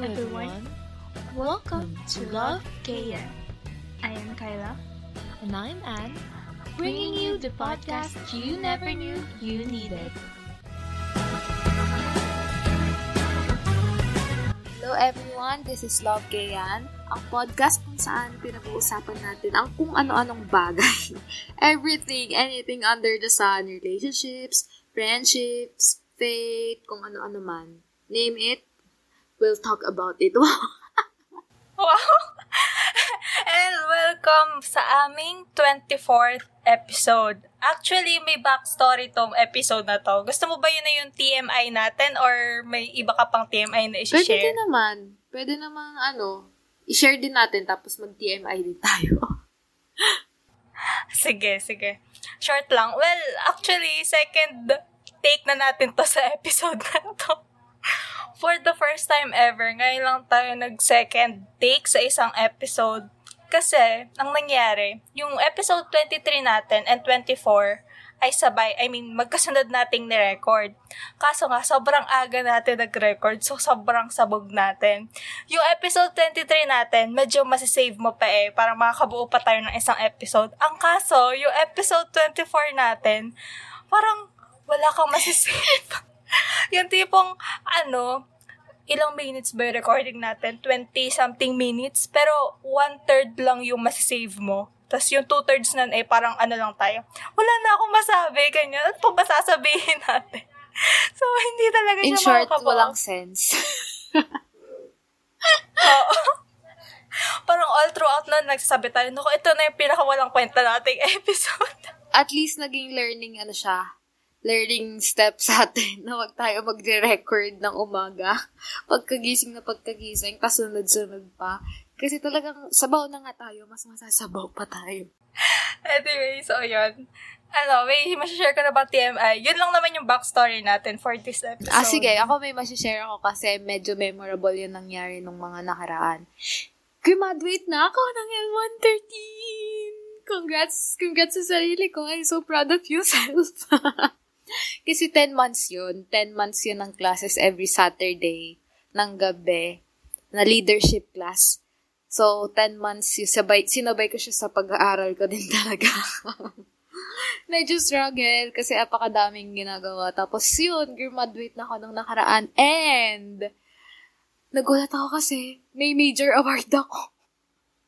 Hello everyone. Welcome to Love KN. I am Kyla. And I'm Anne, bringing you the podcast you never knew you needed. Hello everyone, this is Love Gayan, ang podcast kung saan pinag-uusapan natin ang kung ano-anong bagay. Everything, anything under the sun, relationships, friendships, fate, kung ano-ano man. Name it, we'll talk about it. Wow! And welcome sa aming 24th episode. Actually, may backstory tong episode na to. Gusto mo ba yun na yung TMI natin or may iba ka pang TMI na Pwede isi-share? din naman. Pwede naman, ano, i-share din natin tapos mag-TMI din tayo. Sige, sige. Short lang. Well, actually, second take na natin to sa episode na to. For the first time ever, ngayon lang tayo nag-second take sa isang episode. Kasi, ang nangyari, yung episode 23 natin and 24 ay sabay, I mean, magkasunod nating ni-record. Kaso nga, sobrang aga natin nag-record, so sobrang sabog natin. Yung episode 23 natin, medyo masisave mo pa eh, para makakabuo pa tayo ng isang episode. Ang kaso, yung episode 24 natin, parang wala kang masisave. yung tipong, ano, ilang minutes ba recording natin? 20-something minutes, pero one-third lang yung masisave mo. Tapos yung two-thirds nun eh, parang ano lang tayo. Wala na akong masabi, ganyan. Ano pa ba sasabihin natin? So, hindi talaga In siya short, makakabuo. walang sense. Oo. parang all throughout na nagsasabi tayo, naku, ito na yung pinakawalang kwenta nating episode. At least naging learning, ano siya, learning step sa atin na wag tayo magre-record ng umaga. Pagkagising na pagkagising, kasunod-sunod pa. Kasi talagang sabaw na nga tayo, mas masasabaw pa tayo. anyway, so yun. Ano, may masashare ka na ba TMI? Yun lang naman yung backstory natin for this episode. Ah, sige. Ako may masishare ako kasi medyo memorable yung nangyari nung mga nakaraan. Graduate na ako ng L113! Congrats! Congrats sa sarili ko. I'm so proud of you, self. Kasi 10 months yun. 10 months yun ng classes every Saturday ng gabi na leadership class. So, 10 months yung sabay, sinabay ko siya sa pag-aaral ko din talaga. Medyo struggle kasi apakadaming ginagawa. Tapos yun, graduate na ako nung nakaraan. And, nagulat ako kasi may major award ako.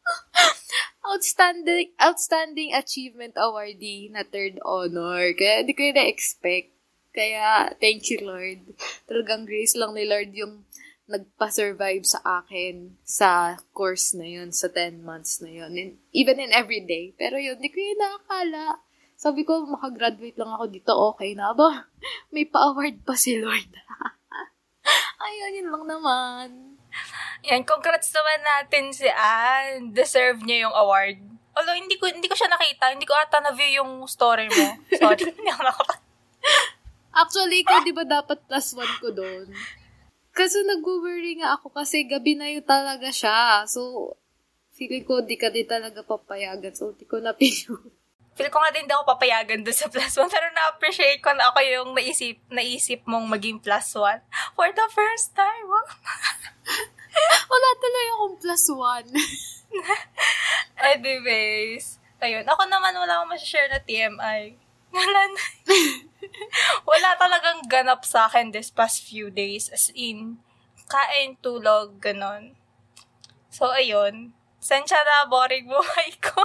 outstanding outstanding achievement awardee na third honor. Kaya hindi ko na-expect. Kaya, thank you, Lord. Talagang grace lang ni Lord yung nagpa-survive sa akin sa course na yun, sa 10 months na yun. And even in everyday. Pero yun, hindi ko yun nakakala. Sabi ko, makagraduate lang ako dito, okay na ba? May pa-award pa si Lord. Ayun, yun lang naman. Yan, congrats naman natin si Anne. Deserve niya yung award. Although, hindi ko, hindi ko siya nakita. Hindi ko ata na-view yung story mo. Sorry. hindi ako Actually, ikaw di ba dapat plus one ko doon? Kasi nag-worry nga ako kasi gabi na yun talaga siya. So, feeling ko di ka di talaga papayagan. So, di ko na pinun. Feel ko nga din hindi ako papayagan doon sa plus one. Pero na-appreciate ko na ako yung naisip, naisip mong maging plus one. For the first time. Wala tuloy akong plus one. Anyways. Ayun. Ako naman wala akong masashare na TMI. Wala na. wala talagang ganap sa akin this past few days. As in, kain, tulog, ganon. So, ayun. Sensya na, boring buhay ko.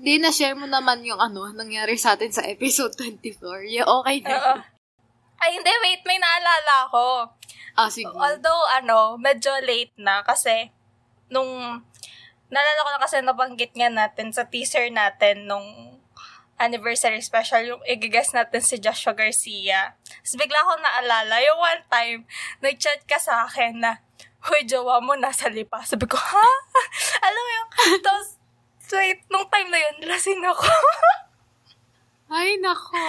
Hindi, na-share mo naman yung ano, nangyari sa atin sa episode 24. Yeah, okay na. Ay, hindi, wait, may naalala ko. Ah, sige. Although, ano, medyo late na kasi nung, naalala ko na kasi nabanggit nga natin sa teaser natin nung anniversary special, yung igigas natin si Joshua Garcia. Tapos bigla akong naalala, yung one time, nag-chat ka sa akin na, Hoy, jowa mo, nasa lipa. Sabi ko, ha? Alam mo yung, tapos, wait, nung time na yun, lasing ako. Ay, nako.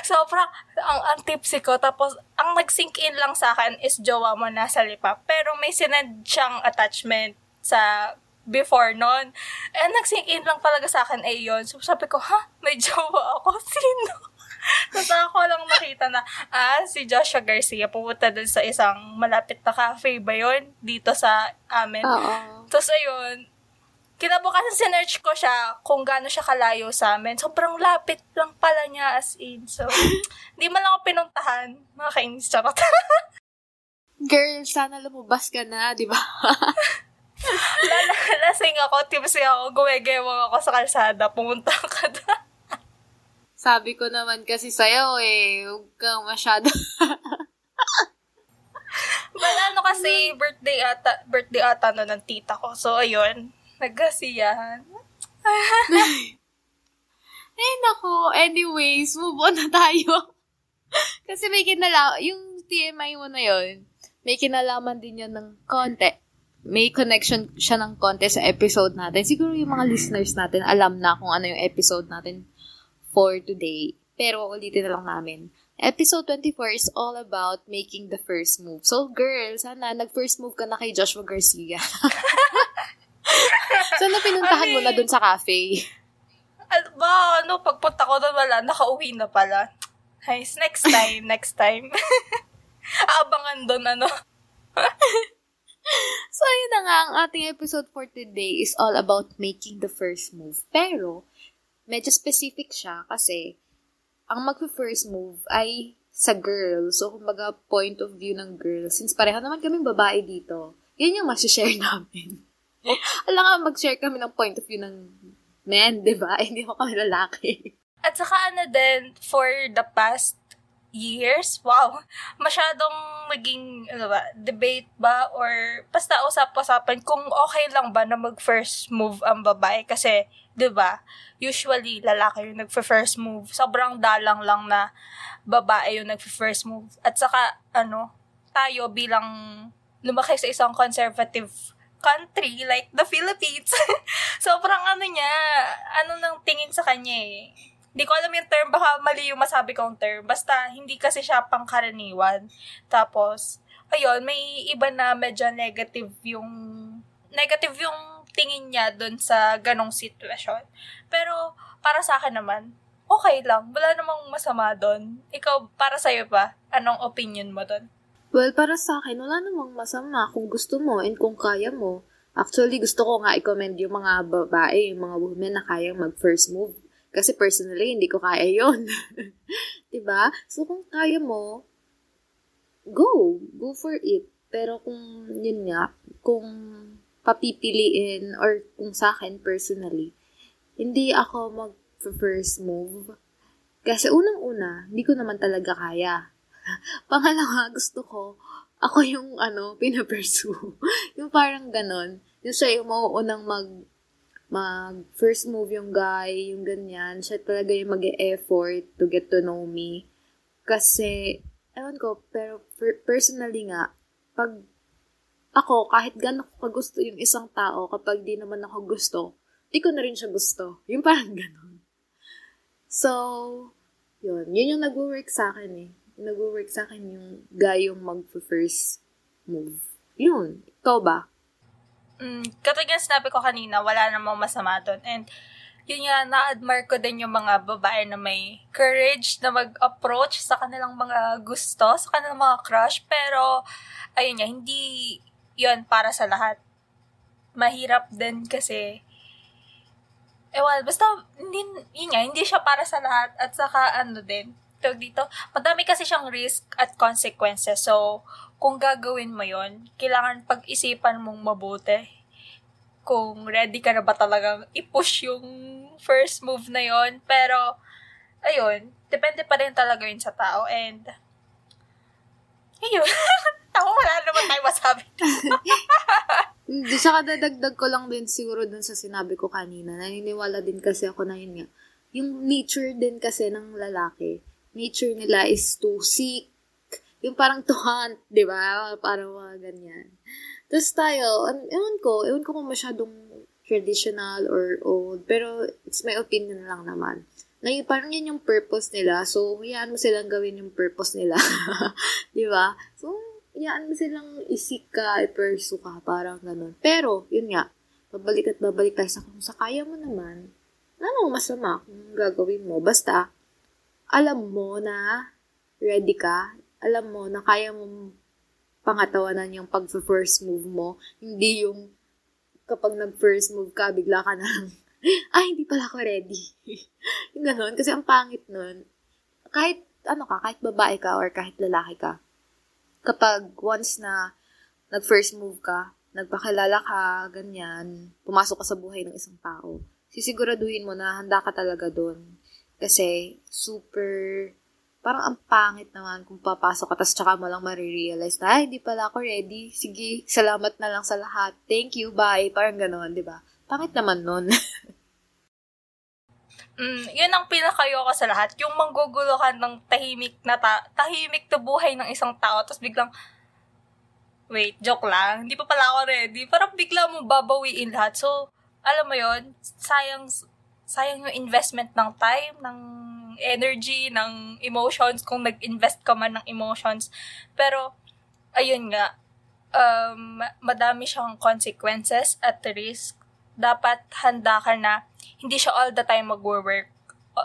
Sobrang, ang, ang tipsy ko. Tapos, ang nag-sink in lang sa akin is jowa mo nasa lipa. Pero may sinend siyang attachment sa before nun. And nag-sink in lang talaga sa akin ay yun. So, sabi ko, ha? May jowa ako? Sino? Tapos ako lang nakita na, ah, si Joshua Garcia pumunta dun sa isang malapit na cafe ba yun? Dito sa amin. Oo. Tapos ayun, kinabukasan sinerch ko siya kung gaano siya kalayo sa amin. Sobrang lapit lang pala niya as in. So, hindi man lang ako pinuntahan. Mga kainis, charot. Girl, sana lumabas ka na, di ba? Lala- Lasing ako, tipsy ako, gumegewang ako sa kalsada, pumunta ka doon. Sabi ko naman kasi sa'yo eh, huwag kang masyado. Well, ano kasi, birthday ata, birthday ata no ng tita ko. So, ayun, nagkasiyahan. eh, nako. Anyways, move on na tayo. kasi may kinala, yung TMI mo na yon may kinalaman din yan ng konti. May connection siya ng konti sa episode natin. Siguro yung mga listeners natin alam na kung ano yung episode natin for today. Pero ulitin na lang namin. Episode 24 is all about making the first move. So, girl, sana nag-first move ka na kay Joshua Garcia. sana pinuntahan mo na dun sa cafe. Ano ba, ano, pagpunta ko doon, wala, nakauwi na pala. Guys, next time, next time. Aabangan doon, ano. So, yun na nga, ang ating episode for today is all about making the first move. Pero, medyo specific siya kasi ang mag-first move ay sa girl. So, kumbaga, point of view ng girl. Since pareho naman kaming babae dito, yun yung masishare namin. Alam nga, mag-share kami ng point of view ng men, di ba? Hindi mo kami lalaki. At saka ano din, for the past years, wow, masyadong maging, ano ba, debate ba, or basta usap-usapan kung okay lang ba na mag-first move ang babae. Kasi, di ba, usually, lalaki yung nag-first move. Sobrang dalang lang na babae yung nag-first move. At saka, ano, tayo bilang lumaki sa isang conservative country like the Philippines. Sobrang ano niya, ano nang tingin sa kanya eh. Hindi ko alam yung term, baka mali yung masabi kong term. Basta, hindi kasi siya pangkaraniwan. Tapos, ayun, may iba na medyo negative yung, negative yung tingin niya dun sa ganong sitwasyon. Pero, para sa akin naman, okay lang. Wala namang masama dun. Ikaw, para sa'yo ba? Anong opinion mo dun? Well, para sa akin, wala namang masama kung gusto mo and kung kaya mo. Actually, gusto ko nga i-commend yung mga babae, yung mga women na kayang mag-first move. Kasi personally, hindi ko kaya yon 'Di ba? So, kung kaya mo, go. Go for it. Pero kung, yun nga, kung papipiliin or kung sa akin personally, hindi ako mag-first move. Kasi unang-una, hindi ko naman talaga kaya. Pangalawa, gusto ko, ako yung, ano, pinapursue. yung parang ganon. Yung siya yung mauunang mag, mag first move yung guy, yung ganyan. Siya talaga yung mag effort to get to know me. Kasi, ewan ko, pero per- personally nga, pag ako, kahit gano'n ko gusto yung isang tao, kapag di naman ako gusto, di ko na rin siya gusto. Yung parang ganon. So, yun. Yun yung nag-work sa akin eh nag-work sa akin yung guy yung mag-first move. Yun. Ikaw ba? Mm, ng sinabi ko kanina, wala namang masama doon. And, yun nga, na-admire ko din yung mga babae na may courage na mag-approach sa kanilang mga gusto, sa kanilang mga crush. Pero, ayun nga, hindi yun para sa lahat. Mahirap din kasi, ewan, basta, hindi, yun nga, hindi siya para sa lahat. At saka, ano din, tawag dito, madami kasi siyang risk at consequences. So, kung gagawin mo yon kailangan pag-isipan mong mabuti. Kung ready ka na ba talagang i-push yung first move na yon Pero, ayun, depende pa rin talaga yun sa tao. And, ayun. Ako wala naman tayo masabi. Saka dadagdag ko lang din siguro dun sa sinabi ko kanina. Naniniwala din kasi ako na yun nga. Yung nature din kasi ng lalaki, nature nila is to seek, yung parang to hunt, di ba? Parang mga ganyan. Tapos tayo, an- ewan ko, ewan ko kung masyadong traditional or old, pero it's my opinion lang naman. Na yung, parang yun yung purpose nila, so hayaan mo silang gawin yung purpose nila. di ba? So, hayaan mo silang isik ka, i-pursue ka, parang ganun. Pero, yun nga, babalik at babalik tayo sa kung sa kaya mo naman, ano masama kung gagawin mo. Basta, alam mo na ready ka, alam mo na kaya mo pangatawanan yung pag-first move mo, hindi yung kapag nag-first move ka, bigla ka na lang, ah, hindi pala ako ready. yung ganun. Kasi ang pangit nun, kahit, ano ka, kahit babae ka or kahit lalaki ka, kapag once na nag-first move ka, nagpakilala ka, ganyan, pumasok ka sa buhay ng isang tao, sisiguraduhin mo na handa ka talaga doon. Kasi, super, parang ang pangit naman kung papasok ka, tapos tsaka mo lang marirealize na, ay, hindi pala ako ready. Sige, salamat na lang sa lahat. Thank you, bye. Parang gano'n, di ba? Pangit naman nun. Mm, yun ang pinakayoko sa lahat. Yung manggugulo ka ng tahimik na ta- tahimik na buhay ng isang tao, tapos biglang, wait, joke lang, hindi pa pala ako ready. Parang bigla mo babawiin lahat. So, alam mo yon sayang, sayang yung investment ng time, ng energy, ng emotions, kung nag-invest ka man ng emotions. Pero, ayun nga, um, madami siyang consequences at risk. Dapat handa ka na hindi siya all the time mag-work.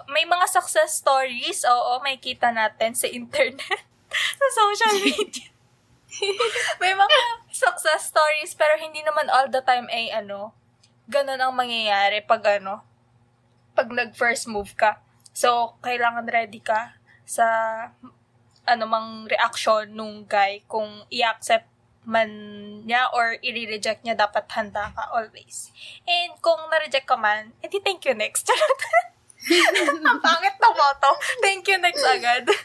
May mga success stories, oo, may kita natin sa internet, sa social media. may mga success stories, pero hindi naman all the time ay ano, ganun ang mangyayari pag ano, pag nag-first move ka. So, kailangan ready ka sa anumang reaction nung guy kung i-accept man niya or i-reject niya, dapat handa ka always. And kung na-reject ka man, edi thank you next. Charot. Ang pangit na motto. Thank you next agad.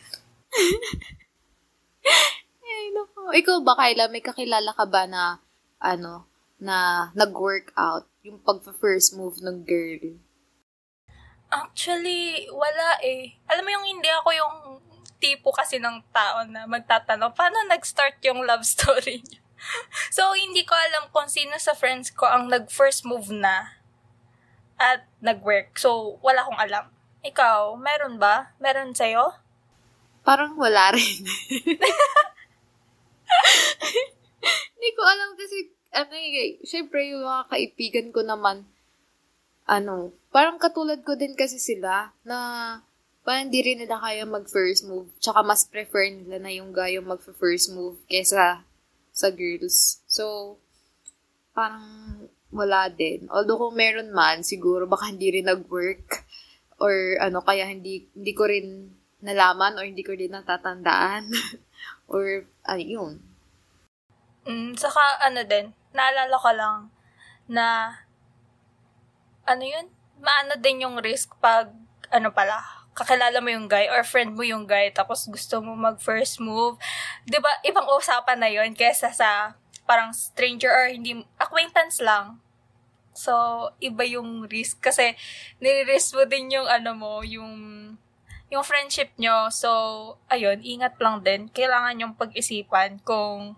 Ay, naku. Ikaw ba, Kyla, may kakilala ka ba na, ano, na nag-workout yung pag-first move ng girl? Actually, wala eh. Alam mo yung hindi ako yung tipo kasi ng tao na magtatanong, paano nag-start yung love story niyo? so, hindi ko alam kung sino sa friends ko ang nag-first move na at nag-work. So, wala akong alam. Ikaw, meron ba? Meron sa'yo? Parang wala rin. Hindi ko alam kasi, ano eh, syempre yung mga kaibigan ko naman, ano, parang katulad ko din kasi sila, na parang hindi rin nila kaya mag-first move. Tsaka mas prefer nila na yung guy yung mag-first move kesa sa girls. So, parang wala din. Although kung meron man, siguro baka hindi rin nag-work or ano, kaya hindi, hindi ko rin nalaman or hindi ko rin natatandaan. or, ano yun. Mm, saka ano din, naalala ko lang na ano yun, maano din yung risk pag ano pala, kakilala mo yung guy or friend mo yung guy tapos gusto mo mag first move. 'Di ba? Ibang usapan na 'yon kaysa sa parang stranger or hindi acquaintance lang. So, iba yung risk kasi nire-risk mo din yung ano mo, yung yung friendship nyo. So, ayun, ingat lang din. Kailangan yung pag-isipan kung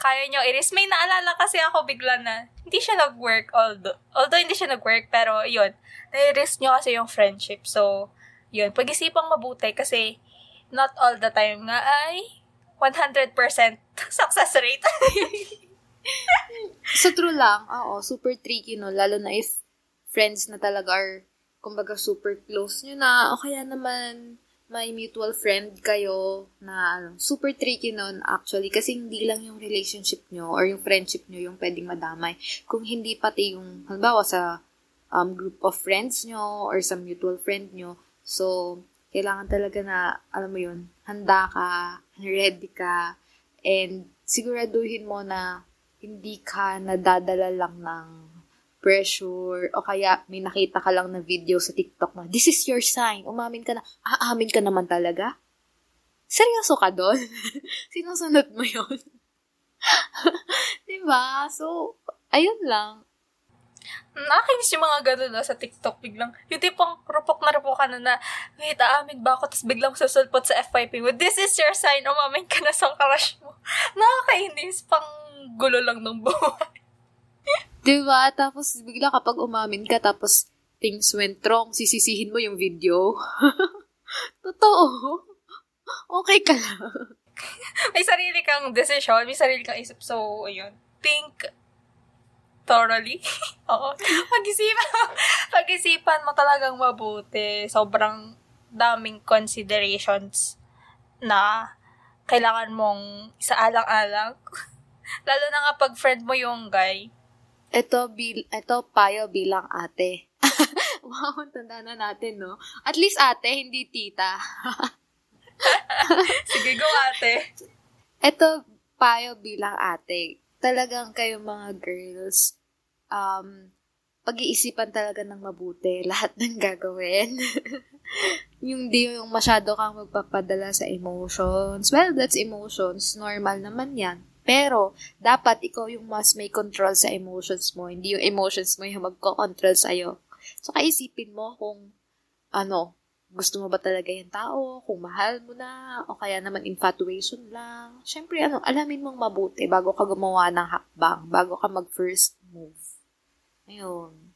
kaya nyo i-risk. May naalala kasi ako bigla na hindi siya nag-work although, although hindi siya nag-work pero yun, nai-risk nyo kasi yung friendship. So, yun, pag-isipang mabuti kasi not all the time nga ay 100% success rate. Sa true lang, oo, super tricky no, lalo na if friends na talaga are, kumbaga super close nyo na, o kaya naman may mutual friend kayo na ano, super tricky nun actually. Kasi hindi lang yung relationship nyo or yung friendship nyo yung pwedeng madamay. Kung hindi pati yung, halimbawa sa um, group of friends nyo or sa mutual friend nyo, so, kailangan talaga na, alam mo yun, handa ka, ready ka, and siguraduhin mo na hindi ka nadadala lang ng pressure, o kaya may nakita ka lang na video sa TikTok na, this is your sign, umamin ka na, aamin ka naman talaga? Seryoso ka doon? Sinusunod mo yun? diba? So, ayun lang. Nakakainis yung mga ganun na sa TikTok biglang. Yung tipong rupok na rupok ka na na, wait, aamin ba ako? Tapos biglang susulpot sa FYP mo, this is your sign, umamin ka na sa crush mo. Nakakainis, pang gulo lang ng buhay. Diba? Tapos bigla kapag umamin ka, tapos things went wrong, sisisihin mo yung video. Totoo. Okay ka lang. may sarili kang decision, may sarili kang isip. So, ayun. Think thoroughly. Oo. Pag-isipan, pag-isipan mo talagang mabuti. Sobrang daming considerations na kailangan mong isaalang-alang. Lalo na nga pag friend mo yung guy. Ito, bil, ito payo bilang ate. wow, tanda na natin, no? At least ate, hindi tita. Sige, go ate. Ito, payo bilang ate. Talagang kayo mga girls, um, pag-iisipan talaga ng mabuti lahat ng gagawin. yung di yung masyado kang magpapadala sa emotions. Well, that's emotions. Normal naman yan. Pero, dapat ikaw yung mas may control sa emotions mo. Hindi yung emotions mo yung magko-control sa'yo. So, kaisipin mo kung, ano, gusto mo ba talaga yung tao, kung mahal mo na, o kaya naman infatuation lang. Siyempre, ano, alamin mong mabuti bago ka gumawa ng hakbang, bago ka mag-first move. Ayun.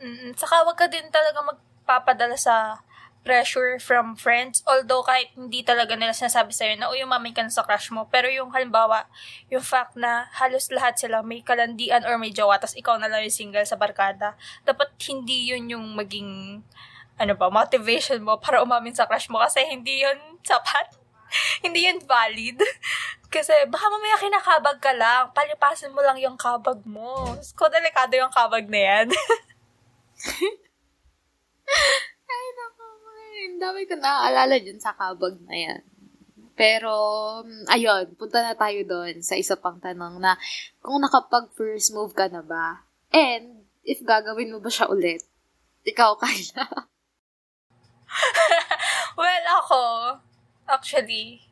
Mm, saka wag ka din talaga magpapadala sa pressure from friends. Although kahit hindi talaga nila sinasabi sa'yo na, uy, umamin ka na sa crush mo. Pero yung halimbawa, yung fact na halos lahat sila may kalandian or may jowa, tas ikaw na lang yung single sa barkada. Dapat hindi yun yung maging, ano ba, motivation mo para umamin sa crush mo kasi hindi yun sapat. hindi yun valid. Kasi baka mamaya kinakabag ka lang, palipasin mo lang yung kabag mo. Ko delikado yung kabag na yan. Ay, naku, ang dami ko naaalala dyan sa kabag na yan. Pero, ayun, punta na tayo doon sa isa pang tanong na kung nakapag-first move ka na ba? And, if gagawin mo ba siya ulit? Ikaw, Kyla. well, ako, actually,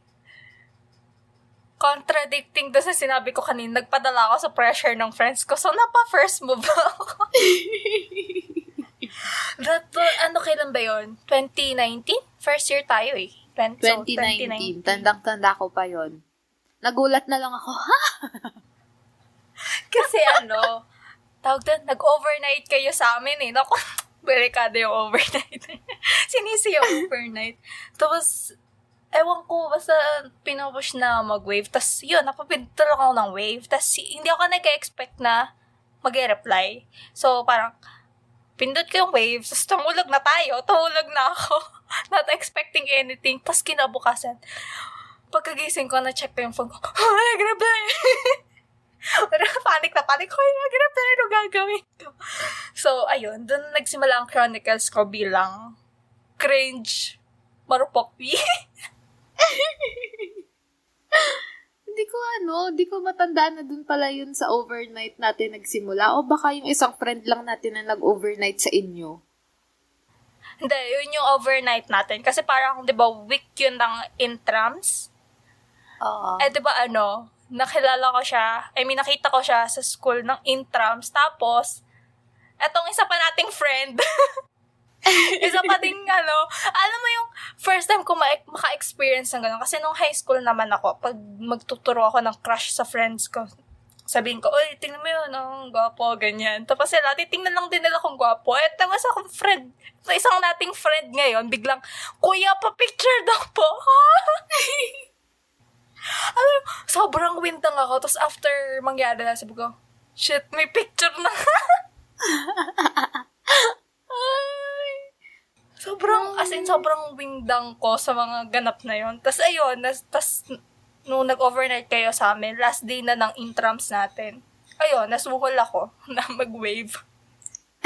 contradicting doon sa sinabi ko kanina, nagpadala ako sa pressure ng friends ko. So, napa-first move ako. That, ano kailan ba yon 2019? First year tayo eh. 20, so, 2019. Tandang-tanda ko pa yon. Nagulat na lang ako, ha? Kasi ano, tawag doon, nag-overnight kayo sa amin eh. Naku, delikado yung overnight. Sinisi yung overnight. Tapos, ewan ko, basta pinupush na mag-wave. Tapos, yun, napapindot lang ako ng wave. Tapos, hindi ako nag-expect na mag-reply. So, parang, pindot ko yung wave, tapos tumulog na tayo, tumulog na ako. Not expecting anything. Tapos, kinabukasan, pagkagising ko, na-check ko yung phone ko, oh, nag-reply. panic na panic ko, nag-reply, ano gagawin ko? So, ayun, dun nagsimula ang chronicles ko bilang cringe marupok Hindi ko ano, hindi ko matandaan na dun pala yun sa overnight natin nagsimula. O baka yung isang friend lang natin na nag-overnight sa inyo. Hindi, yun yung overnight natin. Kasi parang, di ba, week yun ng intrams. Oo. Eh, di ba, ano, nakilala ko siya, I mean, nakita ko siya sa school ng intrams. Tapos, etong isa pa nating friend, isa pa ding, ano, alam mo yung first time ko ma- maka-experience ng gano'n. Kasi nung high school naman ako, pag magtuturo ako ng crush sa friends ko, sabihin ko, oy, tingnan mo yun, ang gwapo, ganyan. Tapos sila, titingnan lang din nila kung gwapo. Eh, tapos akong friend, sa isang nating friend ngayon, biglang, kuya, pa-picture daw po. alam mo, sobrang wintang ako. Tapos after mangyari na, sabi ko, shit, may picture na. Sobrang, as in, sobrang wingdang ko sa mga ganap na yon. Tapos ayun, nas, tas, nung nag-overnight kayo sa amin, last day na ng intrams natin, ayun, nasuhol ako na mag-wave.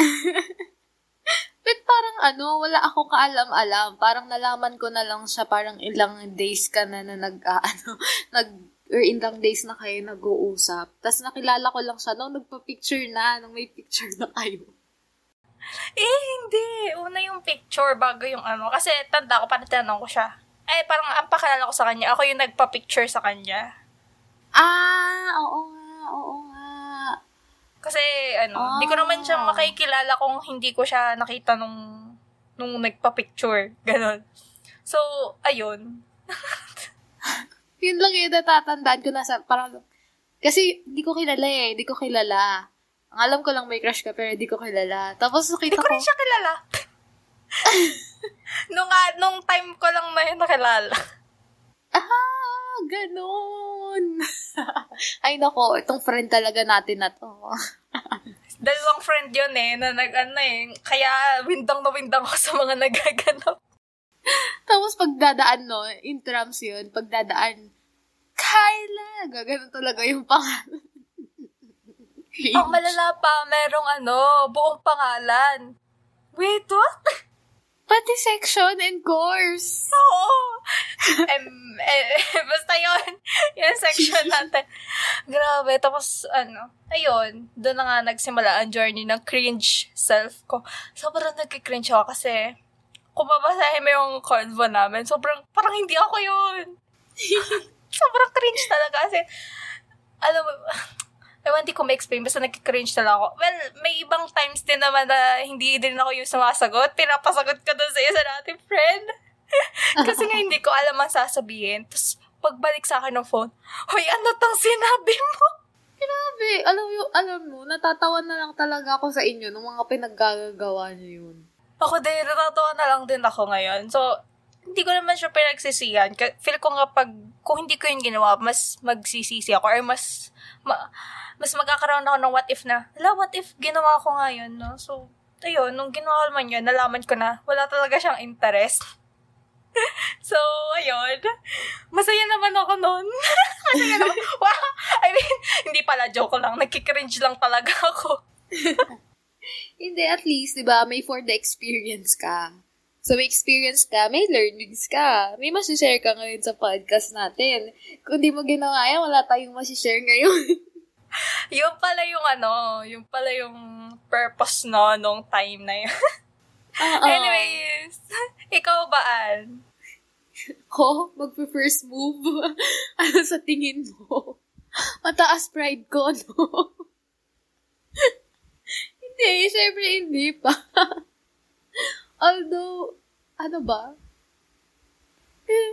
But parang ano, wala akong kaalam-alam. Parang nalaman ko na lang siya parang ilang days ka na na nag, uh, ano, nag, or ilang days na kayo nag-uusap. Tapos nakilala ko lang siya nung nagpa-picture na, nung may picture na kayo. Eh, hindi. Una yung picture bago yung ano. Kasi tanda ko, parang tinanong ko siya. Eh, parang ang pakalala ko sa kanya, ako yung nagpa-picture sa kanya. Ah, oo nga, oo nga. Kasi, ano, hindi ko naman siya Ah. makikilala kung hindi ko siya nakita nung, nung nagpa-picture. Ganon. So, ayun. Yun lang yung natatandaan ko na sa, parang, kasi di ko kilala eh, di ko kilala. Ang alam ko lang may crush ka, pero di ko kilala. Tapos nakita ko ko, rin siya kilala. nung, ah, nung time ko lang yun nakilala. ah, ganun. Ay nako, itong friend talaga natin na to. Dalawang friend yun eh, na nag, ano eh, kaya windang na windang ko sa mga nagaganap. Tapos pagdadaan, no, in trams yun, pagdadaan, Kyla! Gaganon talaga yung pangalan. Ang malala pa, merong ano, buong pangalan. Wait, what? Pati section and course. Oo. em, eh, basta yun. Yung section natin. Grabe. Tapos, ano, ayun, doon na nga nagsimula ang journey ng cringe self ko. Sobrang nagkikringe ako kasi kung babasahin mo yung convo namin, sobrang, parang hindi ako yun. sobrang cringe talaga kasi, alam mo, ewan, hindi ko ma-explain, basta nagkikringe talaga ako. Well, may ibang times din naman na hindi din ako yung sumasagot. Pinapasagot ko doon sa isa nating friend. Kasi nga hindi ko alam ang sasabihin. Tapos, pagbalik sa akin ng phone, Hoy, ano tang sinabi mo? Grabe. Alam, mo, alam mo, natatawa na lang talaga ako sa inyo nung mga pinaggagawa niyo yun. Ako din, natatawa na lang din ako ngayon. So, hindi ko naman siya pinagsisihan. Feel ko nga pag, kung hindi ko yun ginawa, mas magsisisi ako or mas, ma- mas magkakaroon ako ng what if na, hala, what if ginawa ko nga yun, no? So, ayun, nung ginawa ko man yun, nalaman ko na, wala talaga siyang interest. so, ayun. Masaya naman ako noon. Masaya naman. Wow! I mean, hindi pala joke lang. Nagkikringe lang talaga ako. Hindi, at least, di ba, may for the experience ka. So, may experience ka, may learnings ka. May masishare ka ngayon sa podcast natin. Kung di mo ginawa yan, wala tayong masishare ngayon. yung pala yung ano, yung pala yung purpose no, nung time na yun. Oo. Anyways, ikaw ba, Ann? Ko, magpe-first move. ano sa tingin mo? Mataas pride ko, no? hindi, syempre hindi pa. Although, ano ba? Eh,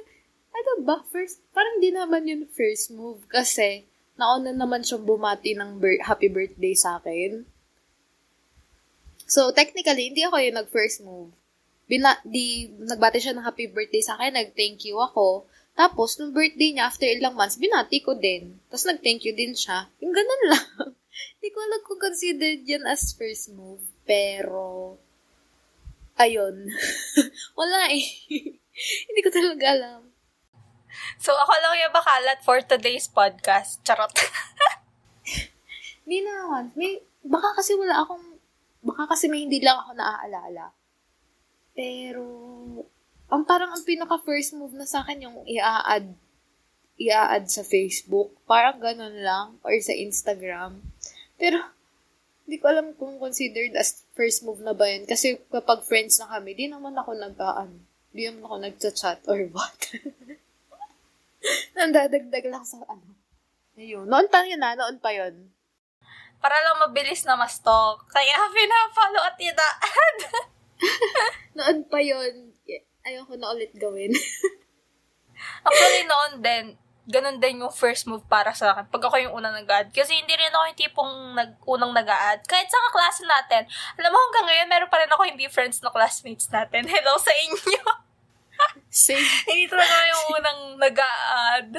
ano ba? First, parang di naman yun first move kasi nauna naman siyang bumati ng bir- happy birthday sa akin. So, technically, hindi ako yung nag-first move. Bina, di, nagbati siya ng happy birthday sa akin, nag-thank you ako. Tapos, nung birthday niya, after ilang months, binati ko din. Tapos, nag-thank you din siya. Yung ganun lang. Hindi ko alam kung considered yan as first move. Pero, ayun. Wala eh. Hindi ko talaga alam. So, ako lang yung bakalat for today's podcast. Charot. Hindi naman. May, baka kasi wala akong, baka kasi may hindi lang ako naaalala. Pero, ang parang ang pinaka first move na sa akin yung i-add, i-add sa Facebook. Parang ganun lang. Or sa Instagram. Pero, hindi ko alam kung considered as first move na ba yun. Kasi kapag friends na kami, di naman ako nag-aan. Di naman ako nagchat-chat or what. Nandadagdag lang sa ano. Ayun. Noon pa yun na, noon pa yun. Para lang mabilis na ma-stalk. Kaya pinafollow at ina-add. Noon pa yun. Ayoko na ulit gawin. Actually, noon din, ganun din yung first move para sa akin. Pag ako yung unang nag-add. Kasi hindi rin ako yung tipong nag unang nag-add. Kahit sa kaklase natin. Alam mo, hanggang ngayon, meron pa rin ako hindi friends na classmates natin. Hello sa inyo. Same. hindi talaga yung unang nag-add.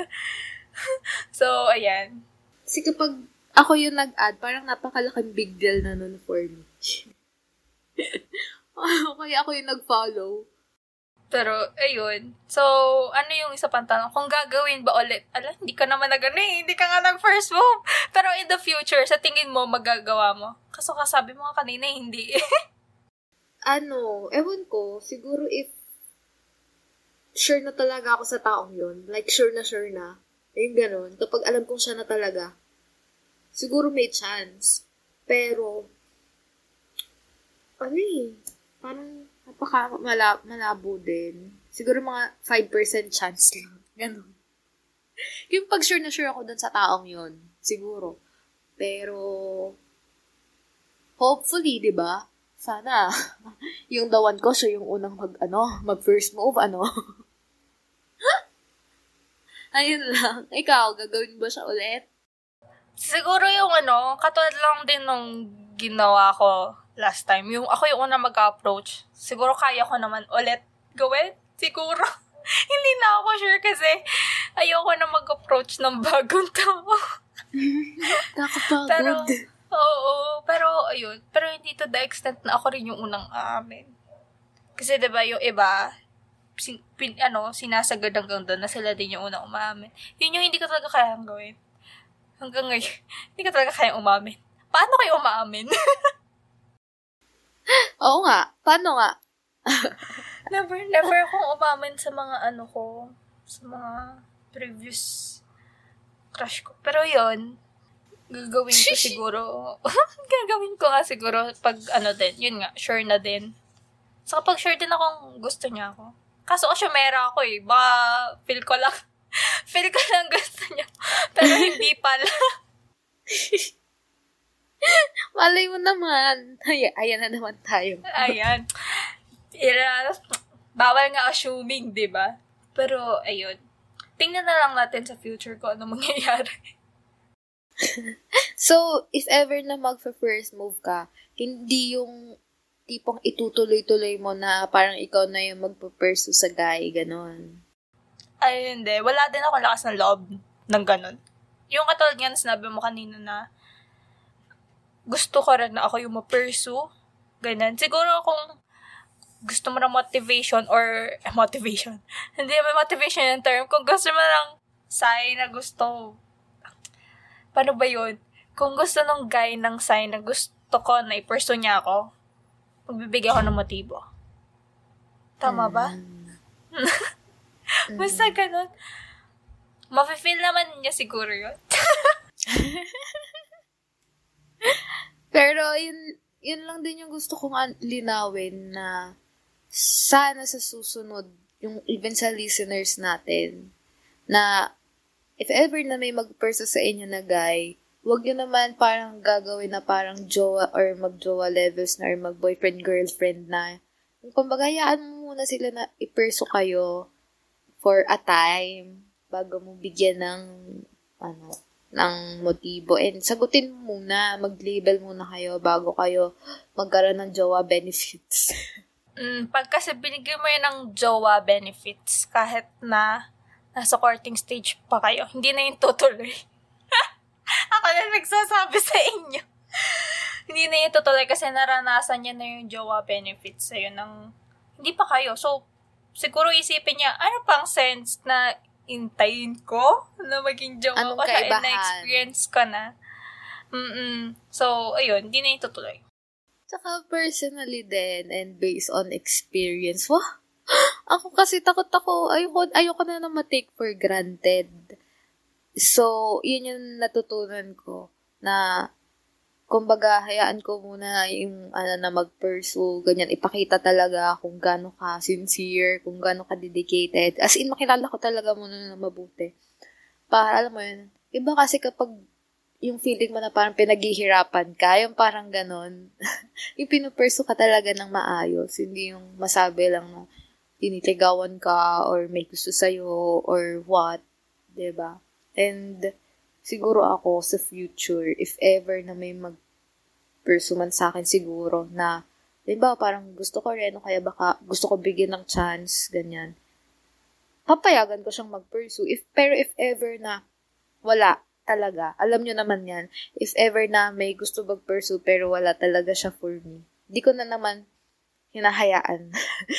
so, ayan. Kasi kapag ako yung nag-add, parang napakalaking big deal na nun for me. Kaya ako yung nag-follow. Pero, ayun. So, ano yung isa pang tanong? Kung gagawin ba ulit? Ala, hindi ka naman na gano'n eh. Hindi ka nga nag-first move. Pero in the future, sa tingin mo, magagawa mo? Kaso kasabi mo nga kanina, hindi ano, ewan ko, siguro if sure na talaga ako sa taong yun, like sure na sure na, yung ganun, kapag alam kong siya na talaga, siguro may chance. Pero, ano eh, parang napaka mala, malabo din. Siguro mga 5% chance lang. Ganun. Yung pag sure na sure ako dun sa taong yun, siguro. Pero, hopefully, di ba? Sana, yung dawan ko, siya yung unang mag, ano, mag first move, ano. Ayun lang. Ikaw, gagawin ba siya ulit? Siguro yung ano, katulad lang din nung ginawa ko last time. Yung ako yung una mag-approach. Siguro kaya ko naman ulit gawin. Siguro. Hindi na ako sure kasi ayoko na mag-approach ng bagong tao. Nakapagod. Pero, oo. Pero, ayun. Pero hindi to the extent na ako rin yung unang aamin. Kasi, di ba, yung iba, sin, pin, ano, sinasagad hanggang doon na sila din yung unang umamin. Yun yung hindi ko talaga kayang gawin. Hanggang ngayon, hindi ko talaga kayang umamin. Paano kayo umaamin? Oo nga. Paano nga? never, never akong umamin sa mga ano ko, sa mga previous crush ko. Pero yon gagawin ko siguro, gagawin ko nga siguro pag ano din, yun nga, sure na din. So kapag sure din akong gusto niya ako. Kaso asyomera ako eh. Baka feel ko lang, feel ko lang gusto niya. Pero hindi pala. Malay mo naman. Ay, ayan na naman tayo. Ayan. Ira, bawal nga assuming, di ba? Pero, ayun. Tingnan na lang natin sa future ko ano mangyayari. so, if ever na mag-first move ka, hindi yung tipong itutuloy-tuloy mo na parang ikaw na yung magpo-pursue sa guy, ganon. Ay, hindi. Wala din ako lakas ng loob ng ganon. Yung katulad nga na sinabi mo kanina na gusto ko rin na ako yung ma-pursue. Ganun. Siguro kung gusto mo ng motivation or eh, motivation. Hindi may motivation yung term. Kung gusto mo ng sign na gusto paano ba yun? Kung gusto ng guy ng sign na gusto ko na i-pursue niya ako, magbibigay ako ng motibo. Tama ba? Mm. Basta ganun. Mafe-feel naman niya siguro yun. Pero, yun, yun lang din yung gusto kong linawin na sana sa susunod, yung even sa listeners natin, na if ever na may mag-pursue sa inyo na guy, wag nyo naman parang gagawin na parang jowa or mag-jowa levels na or mag-boyfriend-girlfriend na. Kumbaga, hayaan mo muna sila na i-pursue kayo for a time bago mo bigyan ng ano, ng motibo. And sagutin mo muna, mag-label muna kayo bago kayo magkaroon ng jowa benefits. mm, pag kasi binigyan mo yun ng jowa benefits, kahit na nasa courting stage pa kayo, hindi na yung tutuloy. Ako na nagsasabi sa inyo. hindi na yung tutuloy kasi naranasan niya na yung jowa benefits sa'yo ng hindi pa kayo. So, siguro isipin niya, ano pang sense na intayin ko na maging jowa ko kaibahan? na-experience ko na. Mm-mm. So, ayun, hindi na yung tutuloy. Tsaka personally din and based on experience, wah, ako kasi takot ako, ayoko, ayoko na na ma-take for granted. So, yun yung natutunan ko na kumbaga, hayaan ko muna yung ano na mag-pursue, ganyan, ipakita talaga kung gaano ka sincere, kung gaano ka dedicated. As in, makilala ko talaga muna na mabuti. Para, alam mo yun, iba kasi kapag yung feeling mo na parang pinaghihirapan ka, yung parang ganon, yung pinupursu ka talaga ng maayos, hindi yung masabi lang na tinitigawan ka or may gusto sa'yo or what, ba And siguro ako sa future, if ever na may mag pursue man sa akin siguro na, ba, parang gusto ko rin, kaya baka gusto ko bigyan ng chance, ganyan. Papayagan ko siyang mag-pursue. If, pero if ever na wala talaga, alam nyo naman yan, if ever na may gusto mag-pursue pero wala talaga siya for me, di ko na naman hinahayaan.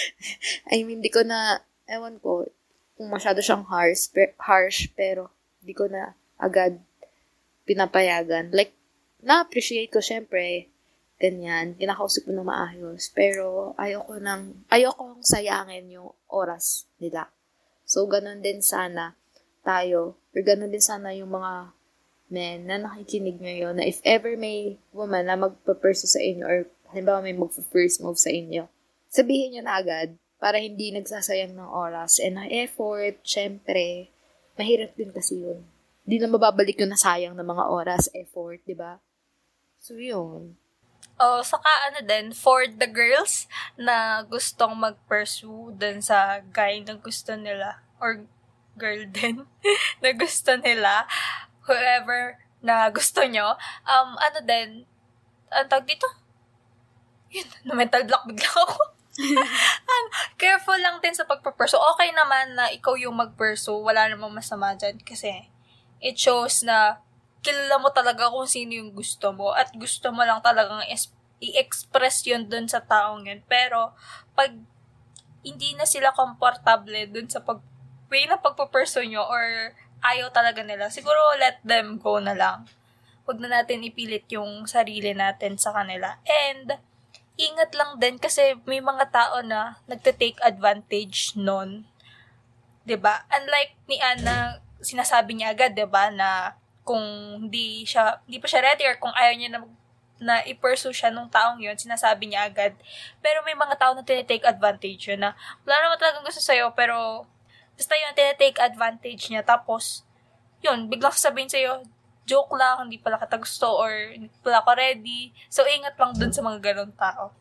I mean, di ko na, ewan ko, kung masyado siyang harsh, pe- harsh pero di ko na agad pinapayagan. Like, na-appreciate ko syempre, ganyan, kinakausap ko na maayos, pero ayoko nang, ayoko nang sayangin yung oras nila. So, ganun din sana tayo, or ganun din sana yung mga men na nakikinig ngayon, na if ever may woman na magpa-pursue sa inyo, or halimbawa may mag-first move sa inyo, sabihin nyo na agad, para hindi nagsasayang ng oras and ng effort, syempre, mahirap din kasi yun. Hindi na mababalik yung nasayang ng mga oras, effort, di ba? So, yun. Oh, saka ano din, for the girls na gustong mag-pursue dun sa guy na gusto nila, or girl din, na gusto nila, whoever na gusto nyo, um, ano din, ang tawag dito? Yun, na-mental block bigla ako. um, careful lang din sa pagpapursue. Okay naman na ikaw yung mag-pursue, wala namang masama dyan kasi it shows na kilala mo talaga kung sino yung gusto mo at gusto mo lang talagang es- i-express yun dun sa taong yun. Pero, pag hindi na sila komportable dun sa pag way na pagpaperso nyo or ayaw talaga nila, siguro let them go na lang. Huwag na natin ipilit yung sarili natin sa kanila. And, ingat lang din kasi may mga tao na nagte-take advantage nun. ba? Unlike ni Anna, sinasabi niya agad, ba, na kung hindi siya hindi pa siya ready or kung ayaw niya na na i-pursue siya nung taong yon sinasabi niya agad. Pero may mga tao na tinitake advantage yun na wala naman talagang gusto sa'yo, pero basta yun, tinitake advantage niya. Tapos, yun, biglang sasabihin sa'yo, joke lang, hindi pala kita gusto, or hindi pala ako ready. So, ingat lang dun sa mga ganun tao.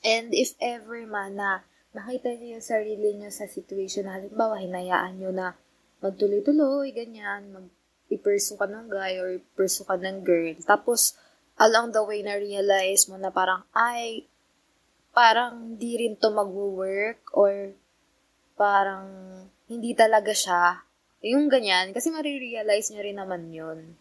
And if ever man na nakita niyo yung sarili niyo sa situation halimbawa, hinayaan niyo na magtuloy-tuloy, ganyan, mag i-pursue ka ng guy or pursue ka ng girl. Tapos, along the way na-realize mo na parang, ay, parang di rin to mag-work or parang hindi talaga siya. Yung ganyan, kasi marirealize nyo rin naman yun.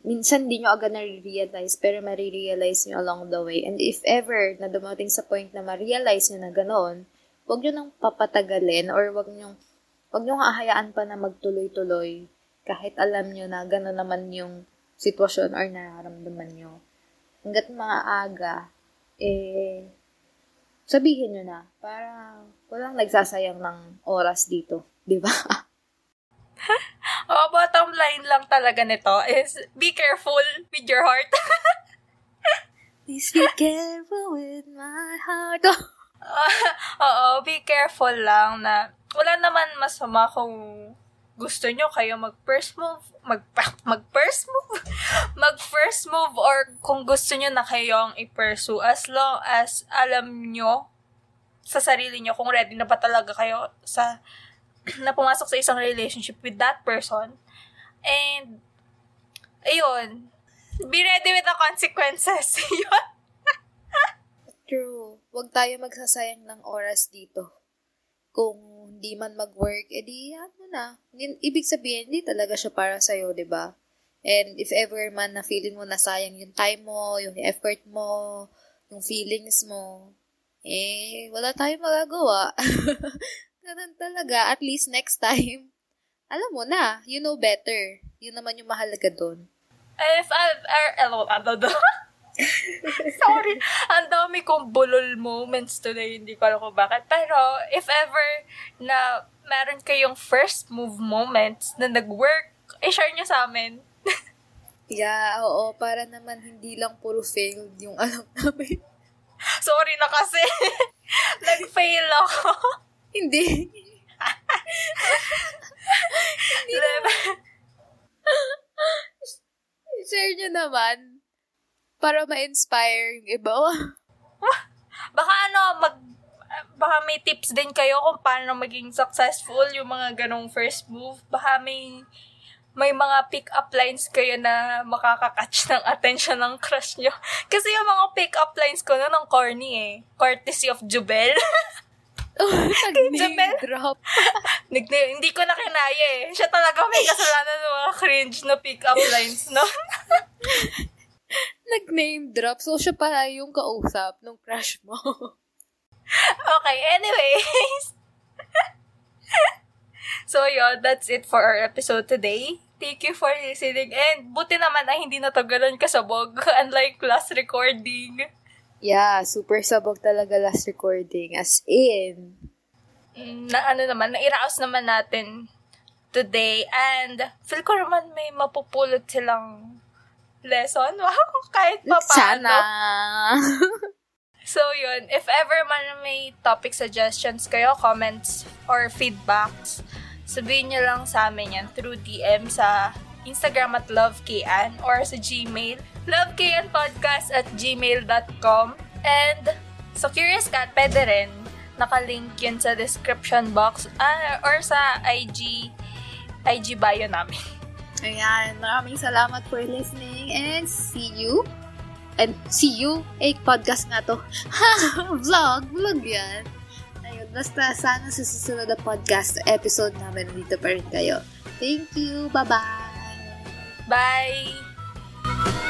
Minsan di nyo agad na-realize, pero marirealize nyo along the way. And if ever na dumating sa point na ma-realize nyo na gano'n, huwag nyo nang papatagalin or huwag nyo, huwag nyo hahayaan pa na magtuloy-tuloy kahit alam nyo na gano'n naman yung sitwasyon or nararamdaman nyo hanggat maaga, eh, sabihin nyo na, para walang nagsasayang ng oras dito. Di ba? oh, bottom line lang talaga nito is, be careful with your heart. Please be careful with my heart. Oo, be careful lang na wala naman masama kung gusto nyo kayo mag first move, mag, mag first move, mag first move or kung gusto nyo na kayong i-pursue as long as alam nyo sa sarili nyo kung ready na ba talaga kayo sa na pumasok sa isang relationship with that person. And, ayun, be ready with the consequences. yun. True. Huwag tayo magsasayang ng oras dito. Kung hindi man mag-work, edi ano na. Ibig sabihin, hindi talaga siya para sa'yo, di ba? And if ever man na feeling mo na sayang yung time mo, yung effort mo, yung feelings mo, eh, wala tayong magagawa. Ganun talaga. At least next time, alam mo na, you know better. Yun naman yung mahalaga doon. If I've, er, Sorry. Ang dami kong bulol moments today. Hindi ko alam kung bakit. Pero, if ever na meron kayong first move moments na nag-work, i-share nyo sa amin. yeah, oo. Para naman hindi lang puro failed yung alam namin. Sorry na kasi. Nag-fail ako. hindi. hindi Share nyo naman para ma-inspire yung iba. baka ano, mag, baka may tips din kayo kung paano maging successful yung mga ganong first move. Baka may may mga pick-up lines kayo na makakakatch ng attention ng crush nyo. Kasi yung mga pick-up lines ko noon ang corny eh. Courtesy of Jubel. oh, Nag-name drop. Hindi ko na kinaya eh. Siya talaga may kasalanan ng mga cringe na pick-up lines, no? Nag-name drop. So, siya pala yung kausap ng crush mo. okay, anyways. so, yun, that's it for our episode today. Thank you for listening. And buti naman na hindi na to ganun kasabog. Unlike last recording. Yeah, super sabog talaga last recording. As in. Mm, na ano naman, nairaos naman natin today. And feel ko naman may mapupulot silang lesson. Wow, kahit pa paano. Sana. so, yun. If ever man may topic suggestions kayo, comments, or feedbacks, sabihin nyo lang sa amin yan through DM sa Instagram at lovekan or sa Gmail, lovekanpodcast at gmail.com. And so Curious Cat, pwede rin. Nakalink yun sa description box uh, or sa IG IG bio namin. Ayan, maraming salamat for listening and see you. And see you. Eh, podcast nga to. vlog, vlog yan. Ayun, basta sana sa susunod na podcast episode namin dito pa rin kayo. Thank you. Bye-bye. Bye!